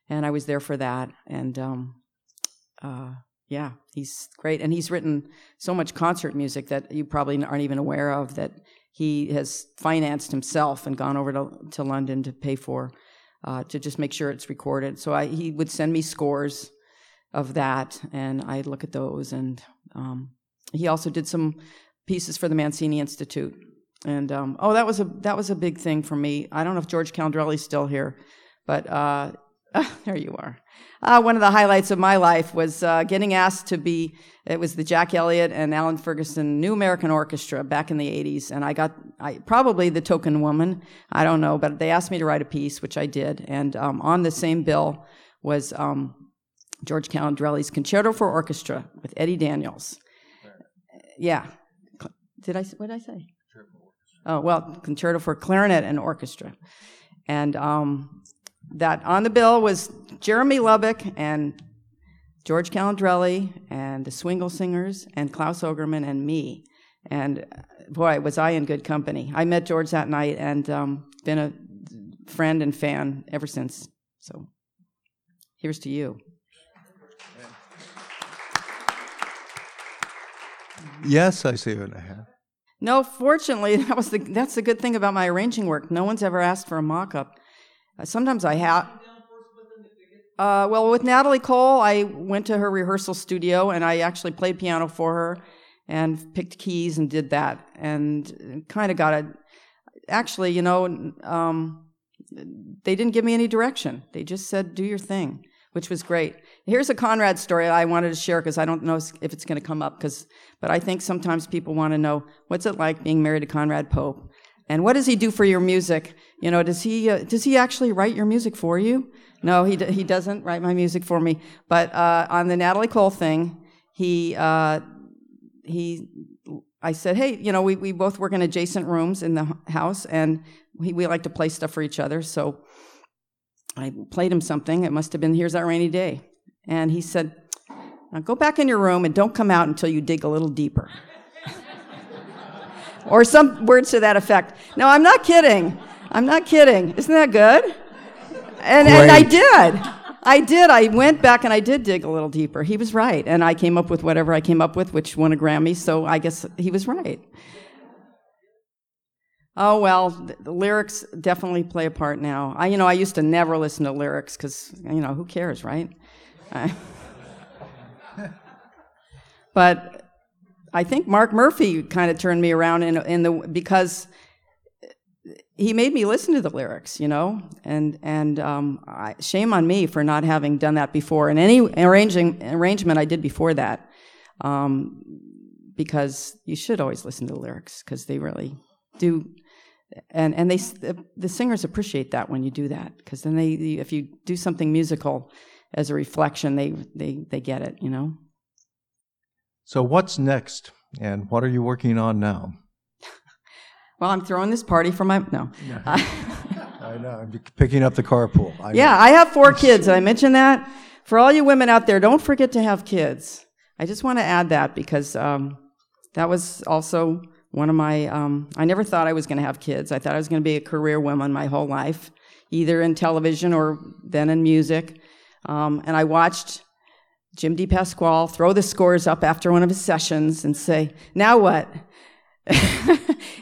and I was there for that. And um, uh, yeah, he's great, and he's written so much concert music that you probably aren't even aware of that he has financed himself and gone over to, to London to pay for uh, to just make sure it's recorded. So I, he would send me scores of that, and I'd look at those. And um, he also did some pieces for the Mancini Institute. And um, oh, that was a that was a big thing for me. I don't know if George Calandrelli's still here, but uh, there you are. Uh, one of the highlights of my life was uh, getting asked to be. It was the Jack Elliott and Allyn Ferguson New American Orchestra back in the '80s, and I got I, probably the token woman. I don't know, but they asked me to write a piece, which I did. And um, on the same bill was um, George Calandrelli's Concerto for Orchestra with Eddie Daniels. Yeah, did I? What did I say? Oh well, Concerto for Clarinet and Orchestra, and um, that on the bill was Jeremy Lubbock and George Calandrelli and the Swingle Singers and Claus Ogerman and me. And uh, boy, was I in good company. I met George that night and um, been a friend and fan ever since. So here's to you. Yes, I see what I have. No, fortunately, that was the, that's the good thing about my arranging work. No one's ever asked for a mock up. Uh, sometimes I have. Uh, well, with Natalie Cole, I went to her rehearsal studio and I actually played piano for her and picked keys and did that and kind of got a. Actually, you know, um, they didn't give me any direction. They just said, "Do your thing," which was great. Here's a Conrad story I wanted to share because I don't know if it's going to come up. Because, but I think sometimes people want to know what's it like being married to Conrad Pope, and what does he do for your music? You know, does he uh, does he actually write your music for you? No, he d- he doesn't write my music for me. But uh, on the Natalie Cole thing, he uh, he I said, hey, you know, we, we both work in adjacent rooms in the house, and we, we like to play stuff for each other. So I played him something. It must have been Here's That Rainy Day. And he said, now go back in your room and don't come out until you dig a little deeper. Or some words to that effect. No, I'm not kidding. I'm not kidding. Isn't that good? And, and I did. I did. I went back and I did dig a little deeper. He was right. And I came up with whatever I came up with, which won a Grammy, so I guess he was right. Oh well, the lyrics definitely play a part now. I, you know, I used to never listen to lyrics because, you know, who cares, right? But I think Mark Murphy kind of turned me around in, in the because he made me listen to the lyrics, you know, and and um, I, shame on me for not having done that before. And any arranging arrangement I did before that, um, because you should always listen to the lyrics because they really do and and they the, singers appreciate that when you do that because then they if you do something musical as a reflection they they they get it you know So what's next, and what are you working on now? well i'm throwing this party for my no I know. I'm picking up the carpool. I yeah i have four kids did i mention that for all you women out there don't forget to have kids i just want to add that because um, that was also one of my um, i never thought i was going to have kids i thought i was going to be a career woman my whole life either in television or then in music um, and i watched jim DePasquale throw the scores up after one of his sessions and say now what?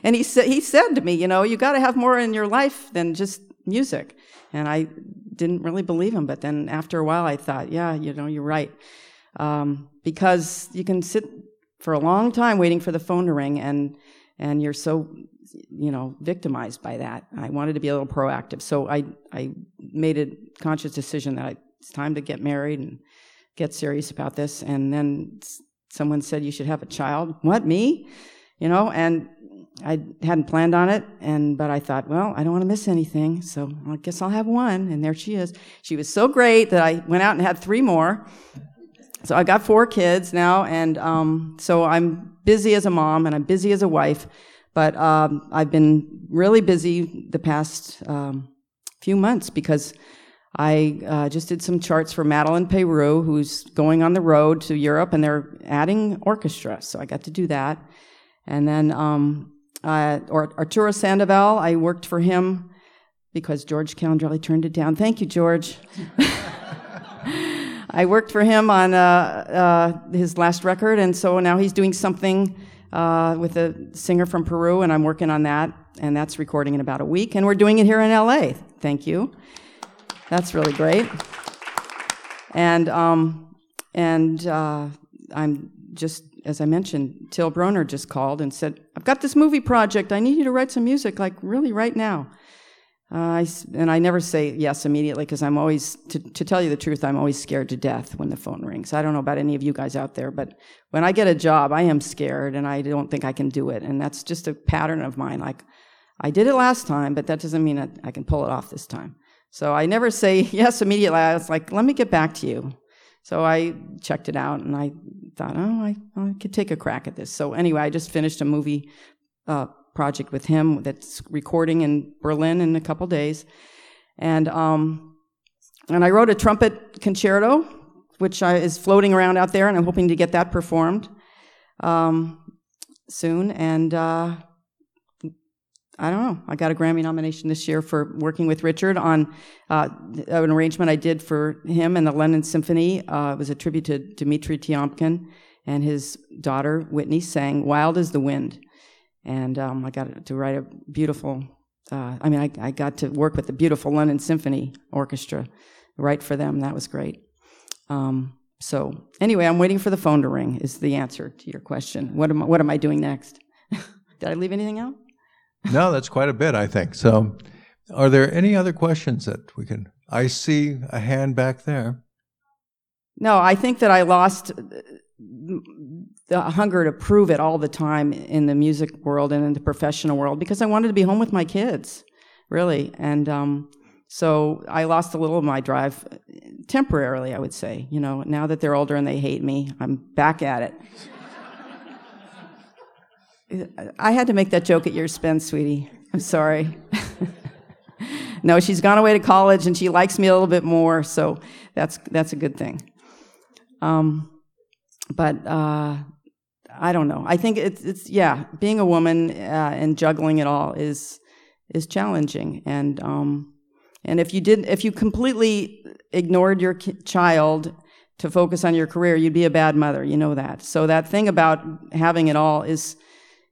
And he said he said to me you know you got to have more in your life than just music. And i didn't really believe him but then after a while i thought yeah you know you're right. Um, because you can sit for a long time waiting for the phone to ring and and you're so you know victimized by that. I wanted to be a little proactive. So i i made a conscious decision that I, it's time to get married and get serious about this and then someone said you should have a child. What me? You know and i hadn't planned on it and but i thought well i don't want to miss anything so i guess i'll have one and there she is. She was so great that i went out and had three more. So I got four kids now, and um, so I'm busy as a mom and I'm busy as a wife. But um, I've been really busy the past um, few months because I uh, just did some charts for Madeleine Peyroux, who's going on the road to Europe, and they're adding orchestra. So I got to do that. And then um, uh, Arturo Sandoval, I worked for him because George Calandrelli turned it down. Thank you, George. I worked for him on uh, uh, his last record, and so now he's doing something uh, with a singer from Peru, and I'm working on that, and that's recording in about a week, and we're doing it here in LA. Thank you. That's really great. And um, and uh, I'm just as I mentioned, Till Brönner just called and said, "I've got this movie project. I need you to write some music, like really right now." Uh, I and I never say yes immediately because I'm always, to, to tell you the truth, I'm always scared to death when the phone rings. I don't know about any of you guys out there, but when I get a job, I am scared and I don't think I can do it. And that's just a pattern of mine. Like, I did it last time, but that doesn't mean I can pull it off this time. So I never say yes immediately. I was like, let me get back to you. So I checked it out and I thought, oh, I, I could take a crack at this. So anyway, I just finished a movie uh, project with him that's recording in Berlin in a couple days, and um, and I wrote a trumpet concerto, which I, is floating around out there, and I'm hoping to get that performed um, soon. And uh, I don't know. I got a Grammy nomination this year for working with Richard on uh, an arrangement I did for him and the London Symphony. Uh, it was a tribute to Dmitri Tiomkin, and his daughter Whitney sang "Wild as the Wind." and um, I got to write a beautiful. Uh, I mean, I, I got to work with the beautiful London Symphony Orchestra, write for them. That was great. Um, so anyway, I'm waiting for the phone to ring. Is the answer to your question? What am I, what am I doing next? Did I leave anything out? No, that's quite a bit, I think. So, are there any other questions that we can? I see a hand back there. No, I think that I lost uh, the hunger to prove it all the time in the music world and in the professional world because I wanted to be home with my kids, really. And um, so I lost a little of my drive uh, temporarily, I would say. You know, now that they're older and they hate me, I'm back at it. I had to make that joke at your expense, sweetie. I'm sorry. no, she's gone away to college and she likes me a little bit more, so that's that's a good thing. Um, but uh, I don't know. I think it's it's yeah, being a woman uh, and juggling it all is is challenging, and um, and if you did if you completely ignored your ki- child to focus on your career, you'd be a bad mother. You know that. So that thing about having it all is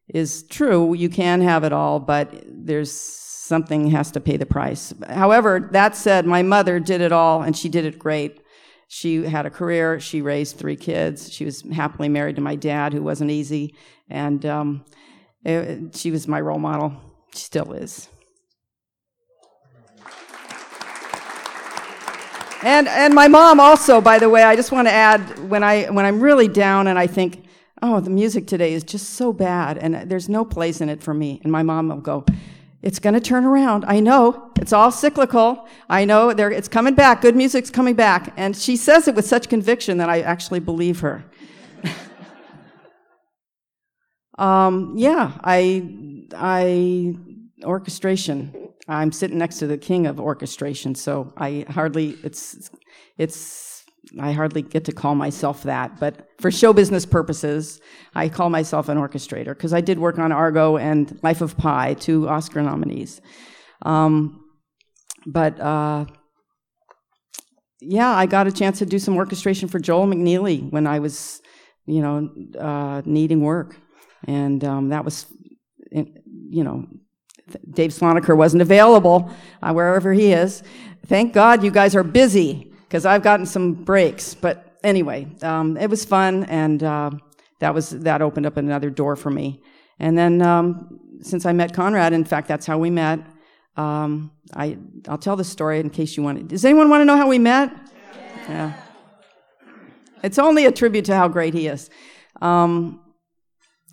is true. You can have it all, but there's something has to pay the price. However, that said, my mother did it all and she did it great. She had a career. She raised three kids. She was happily married to my dad, who wasn't easy, and um, it, she was my role model. She still is. And and my mom also, by the way, I just want to add when I when I'm really down and I think, oh, the music today is just so bad and there's no place in it for me. And my mom will go, it's going to turn around. I know. It's all cyclical. I know it's coming back. Good music's coming back. And she says it with such conviction that I actually believe her. um, yeah, I, I, orchestration. I'm sitting next to the king of orchestration, so I hardly, it's, it's, I hardly get to call myself that, but for show business purposes, I call myself an orchestrator because I did work on Argo and Life of Pi, two Oscar nominees. Um, but uh, yeah, I got a chance to do some orchestration for Joel McNeely when I was, you know, uh, needing work, and um, that was, you know, Dave Slonaker wasn't available uh, wherever he is. Thank God you guys are busy because I've gotten some breaks. But anyway, um, it was fun, and uh, that was that opened up another door for me. And then um, since I met Conrad, in fact, that's how we met. Um, I I'll tell the story in case you want. To. Does anyone want to know how we met? Yeah. yeah. It's only a tribute to how great he is. Um,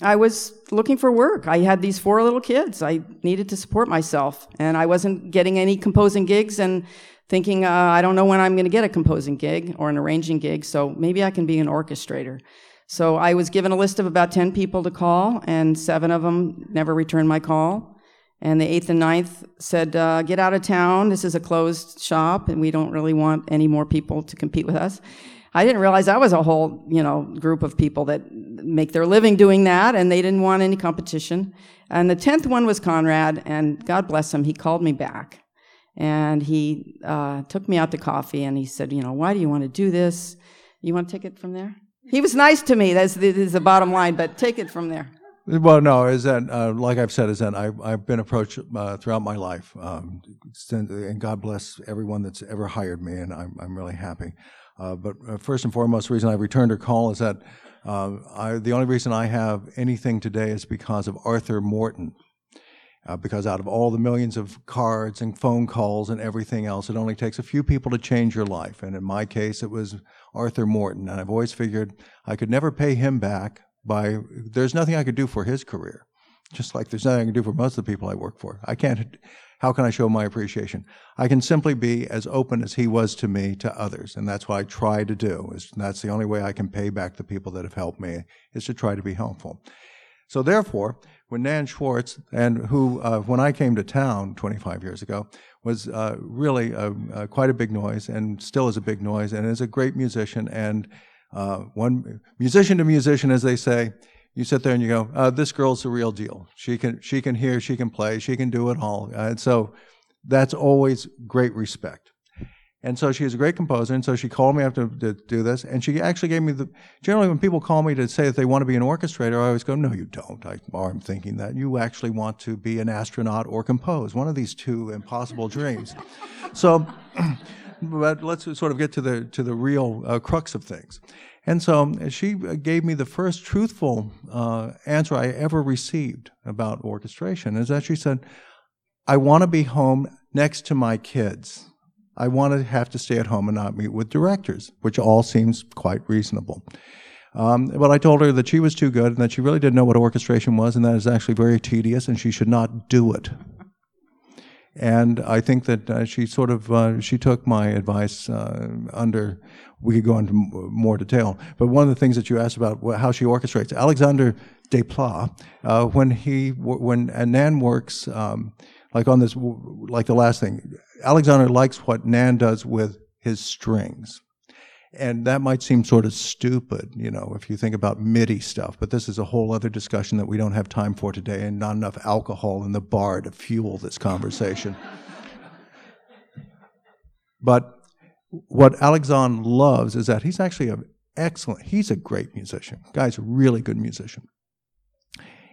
I was looking for work. I had these four little kids. I needed to support myself, and I wasn't getting any composing gigs, and thinking, uh, I don't know when I'm going to get a composing gig or an arranging gig, so maybe I can be an orchestrator. So I was given a list of about 10 people to call, and seven of them never returned my call. And the eighth and ninth said, uh, Get out of town. This is a closed shop, and we don't really want any more people to compete with us. I didn't realize that was a whole, you know, group of people that make their living doing that, and they didn't want any competition. And the tenth one was Conrad, and God bless him, he called me back. And he uh, took me out to coffee, and he said, you know, why do you want to do this? You want to take it from there? He was nice to me. That's the, the bottom line, but take it from there. Well, no, is that uh, like I've said, is that I, I've been approached uh, throughout my life, um, and God bless everyone that's ever hired me, and I'm, I'm really happy. Uh, but uh, first and foremost, the reason I returned her call is that uh, I, the only reason I have anything today is because of Arthur Morton. Uh, because out of all the millions of cards and phone calls and everything else, it only takes a few people to change your life. And in my case, it was Arthur Morton. And I've always figured I could never pay him back by, there's nothing I could do for his career. Just like there's nothing I can do for most of the people I work for. I can't how can I show my appreciation? I can simply be as open as he was to me to others, and that's what I try to do. Is that's the only way I can pay back the people that have helped me is to try to be helpful. So therefore, when Nan Schwartz, and who uh, when I came to town 25 years ago, was uh, really a, a, quite a big noise, and still is a big noise, and is a great musician, and uh, one musician to musician, as they say, you sit there and you go, uh, "This girl's the real deal. She can she can hear, she can play, she can do it all." And so that's always great respect. And so she is a great composer, and so she called me after to do this, and she actually gave me the. Generally, when people call me to say that they want to be an orchestrator, I always go, "No, you don't." I, am thinking that you actually want to be an astronaut or compose one of these two impossible dreams. so, but let's sort of get to the to the real uh, crux of things. And so she gave me the first truthful uh, answer I ever received about orchestration is that she said, I want to be home next to my kids. I want to have to stay at home and not meet with directors, which all seems quite reasonable. Um, but I told her that she was too good and that she really didn't know what orchestration was and that it's actually very tedious and she should not do it. And I think that uh, she sort of uh, she took my advice uh, under. We could go into more detail, but one of the things that you asked about how she orchestrates Alexander Desplat, uh, when he when Nan works um, like on this like the last thing, Alexander likes what Nan does with his strings. And that might seem sort of stupid, you know, if you think about MIDI stuff, but this is a whole other discussion that we don't have time for today and not enough alcohol in the bar to fuel this conversation. but what Alexander loves is that he's actually an excellent, he's a great musician. Guy's a really good musician.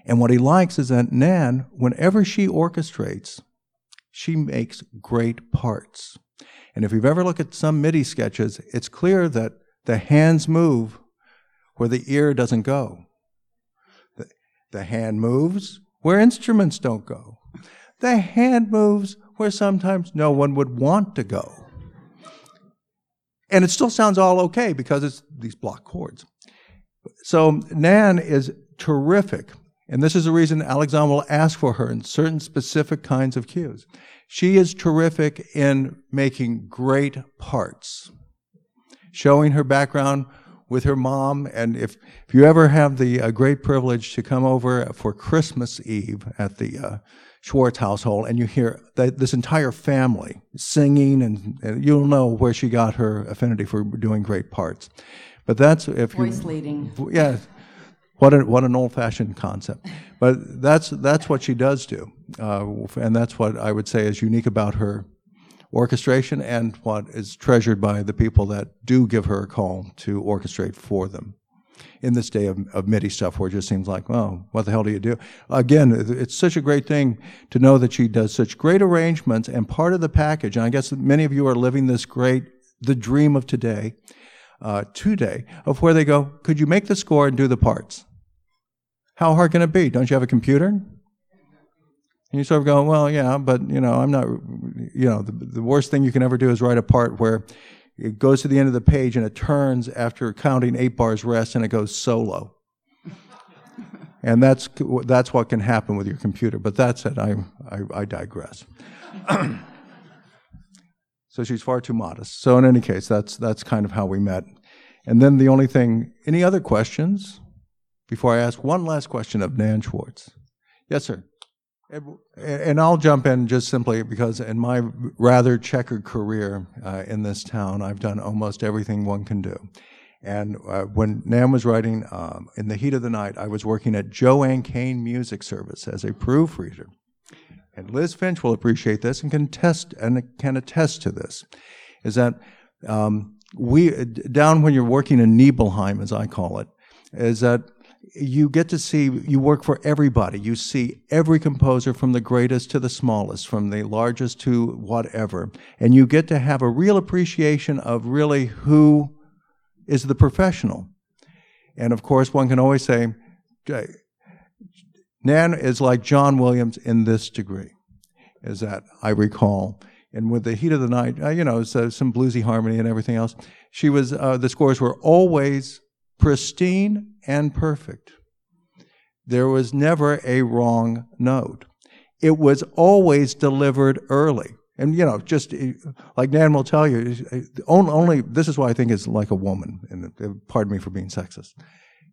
And what he likes is that Nan, whenever she orchestrates, she makes great parts. And if you've ever looked at some MIDI sketches, it's clear that the hands move where the ear doesn't go. The, the hand moves where instruments don't go. The hand moves where sometimes no one would want to go. And it still sounds all okay because it's these block chords. So Nan is terrific. And this is the reason Alexandre will ask for her in certain specific kinds of cues. She is terrific in making great parts, showing her background with her mom. And if, if you ever have the uh, great privilege to come over for Christmas Eve at the uh, Schwartz household and you hear this entire family singing, and, and, you'll know where she got her affinity for doing great parts. But that's if voice you, leading. Yeah, what an what an old fashioned concept. But that's that's what she does do, uh, and that's what I would say is unique about her orchestration and what is treasured by the people that do give her a call to orchestrate for them in this day of, of MIDI stuff where it just seems like, well, what the hell do you do? Again, it's such a great thing to know that she does such great arrangements and part of the package, and I guess many of you are living this great, the dream of today, uh, today, of where they go, could you make the score and do the parts? How hard can it be? Don't you have a computer? And you sort of go, well, yeah, but you know, I'm not, you know, the, the worst thing you can ever do is write a part where it goes to the end of the page and it turns after counting eight bars rest and it goes solo. and that's, that's what can happen with your computer. But that's it. I, I, I digress. so she's far too modest. So in any case, that's, that's kind of how we met. And then the only thing, any other questions before I ask one last question of Nan Schwartz? Yes, sir. And I'll jump in just simply because in my rather checkered career uh, in this town, I've done almost everything one can do. And uh, when Nan was writing um, In the Heat of the Night, I was working at JoAnn Kane Music Service as a proofreader. And Liz Finch will appreciate this and can test and can attest to this. Is that um, we down when you're working in Nibelheim, as I call it, is that you get to see, you work for everybody. You see every composer from the greatest to the smallest, from the largest to whatever. And you get to have a real appreciation of really who is the professional. And of course, one can always say, Nan is like John Williams in this degree, is that I recall. And with the heat of the night, uh, you know, so some bluesy harmony and everything else, she was, uh, the scores were always pristine and perfect. There was never a wrong note. It was always delivered early. And, you know, just eh, like Nan will tell you, eh, only, this is why I think it's like a woman, and eh, pardon me for being sexist,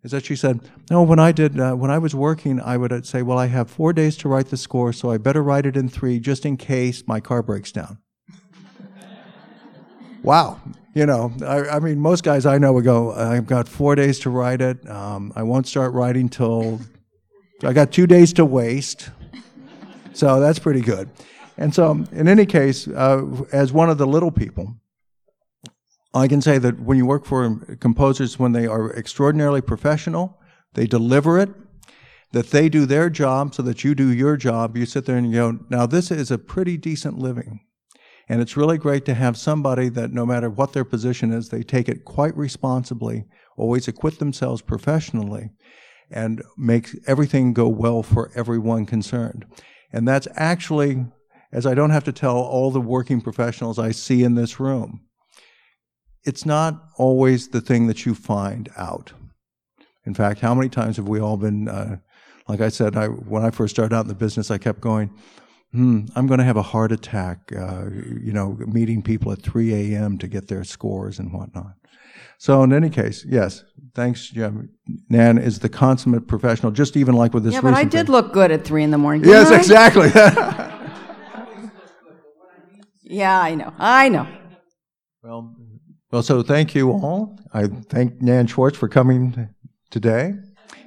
is that she said, no, when I did, uh, when I was working, I would uh, say, well, I have four days to write the score, so I better write it in three just in case my car breaks down. wow. You know, I, I, mean, most guys I know would go, I've got four days to write it. Um, I won't start writing till I got two days to waste. So that's pretty good. And so, in any case, uh, as one of the little people, I can say that when you work for composers, when they are extraordinarily professional, they deliver it, that they do their job so that you do your job. You sit there and you go, now this is a pretty decent living. And it's really great to have somebody that no matter what their position is, they take it quite responsibly, always acquit themselves professionally, and make everything go well for everyone concerned. And that's actually, as I don't have to tell all the working professionals I see in this room, it's not always the thing that you find out. In fact, how many times have we all been, uh, like I said, I, when I first started out in the business, I kept going, hmm, I'm going to have a heart attack, uh, you know, meeting people at 3 a.m. to get their scores and whatnot. So in any case, yes, thanks, Jim. Nan is the consummate professional, just even like with this. Yeah, but I did thing. look good at three in the morning. Yes, I? exactly. yeah, I know. I know. Well, Well, so thank you all. I thank Nan Schwartz for coming today.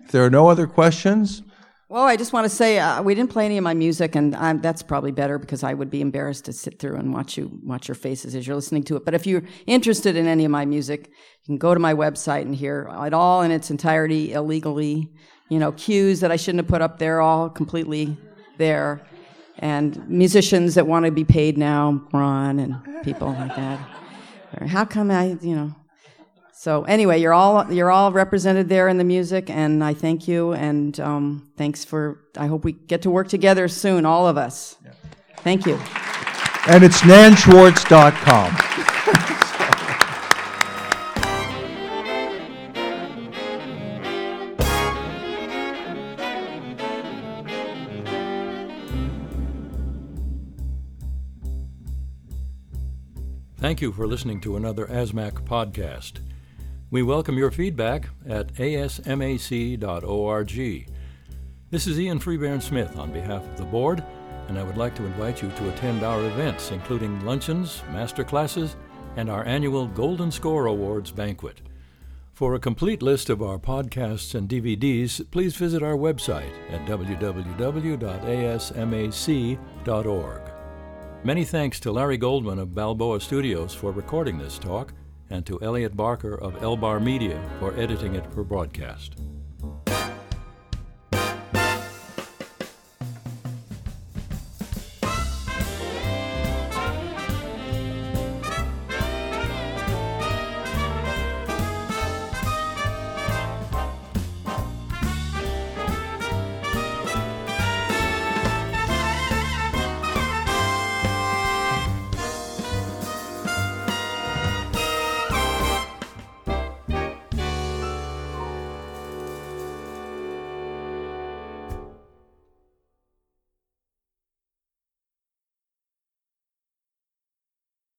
If there are no other questions, Well, I just want to say uh, we didn't play any of my music, and I'm, that's probably better because I would be embarrassed to sit through and watch you watch your faces as you're listening to it. But if you're interested in any of my music, you can go to my website and hear it all in its entirety illegally. You know, cues that I shouldn't have put up there, all completely there, and musicians that want to be paid now, Ron and people like that. How come I, you know? So anyway, you're all you're all represented there in the music, and I thank you, and um, thanks for. I hope we get to work together soon, all of us. Thank you. and it's nanschwartz.com. Thank you for listening to another ASMAC podcast. We welcome your feedback at asmac.org. This is Ian Freebairn Smith on behalf of the board, and I would like to invite you to attend our events, including luncheons, master classes, and our annual Golden Score Awards banquet. For a complete list of our podcasts and DVDs, please visit our website at www.asmac.org. Many thanks to Larry Goldman of Balboa Studios for recording this talk, and to Elliot Barker of Elbar Media for editing it for broadcast.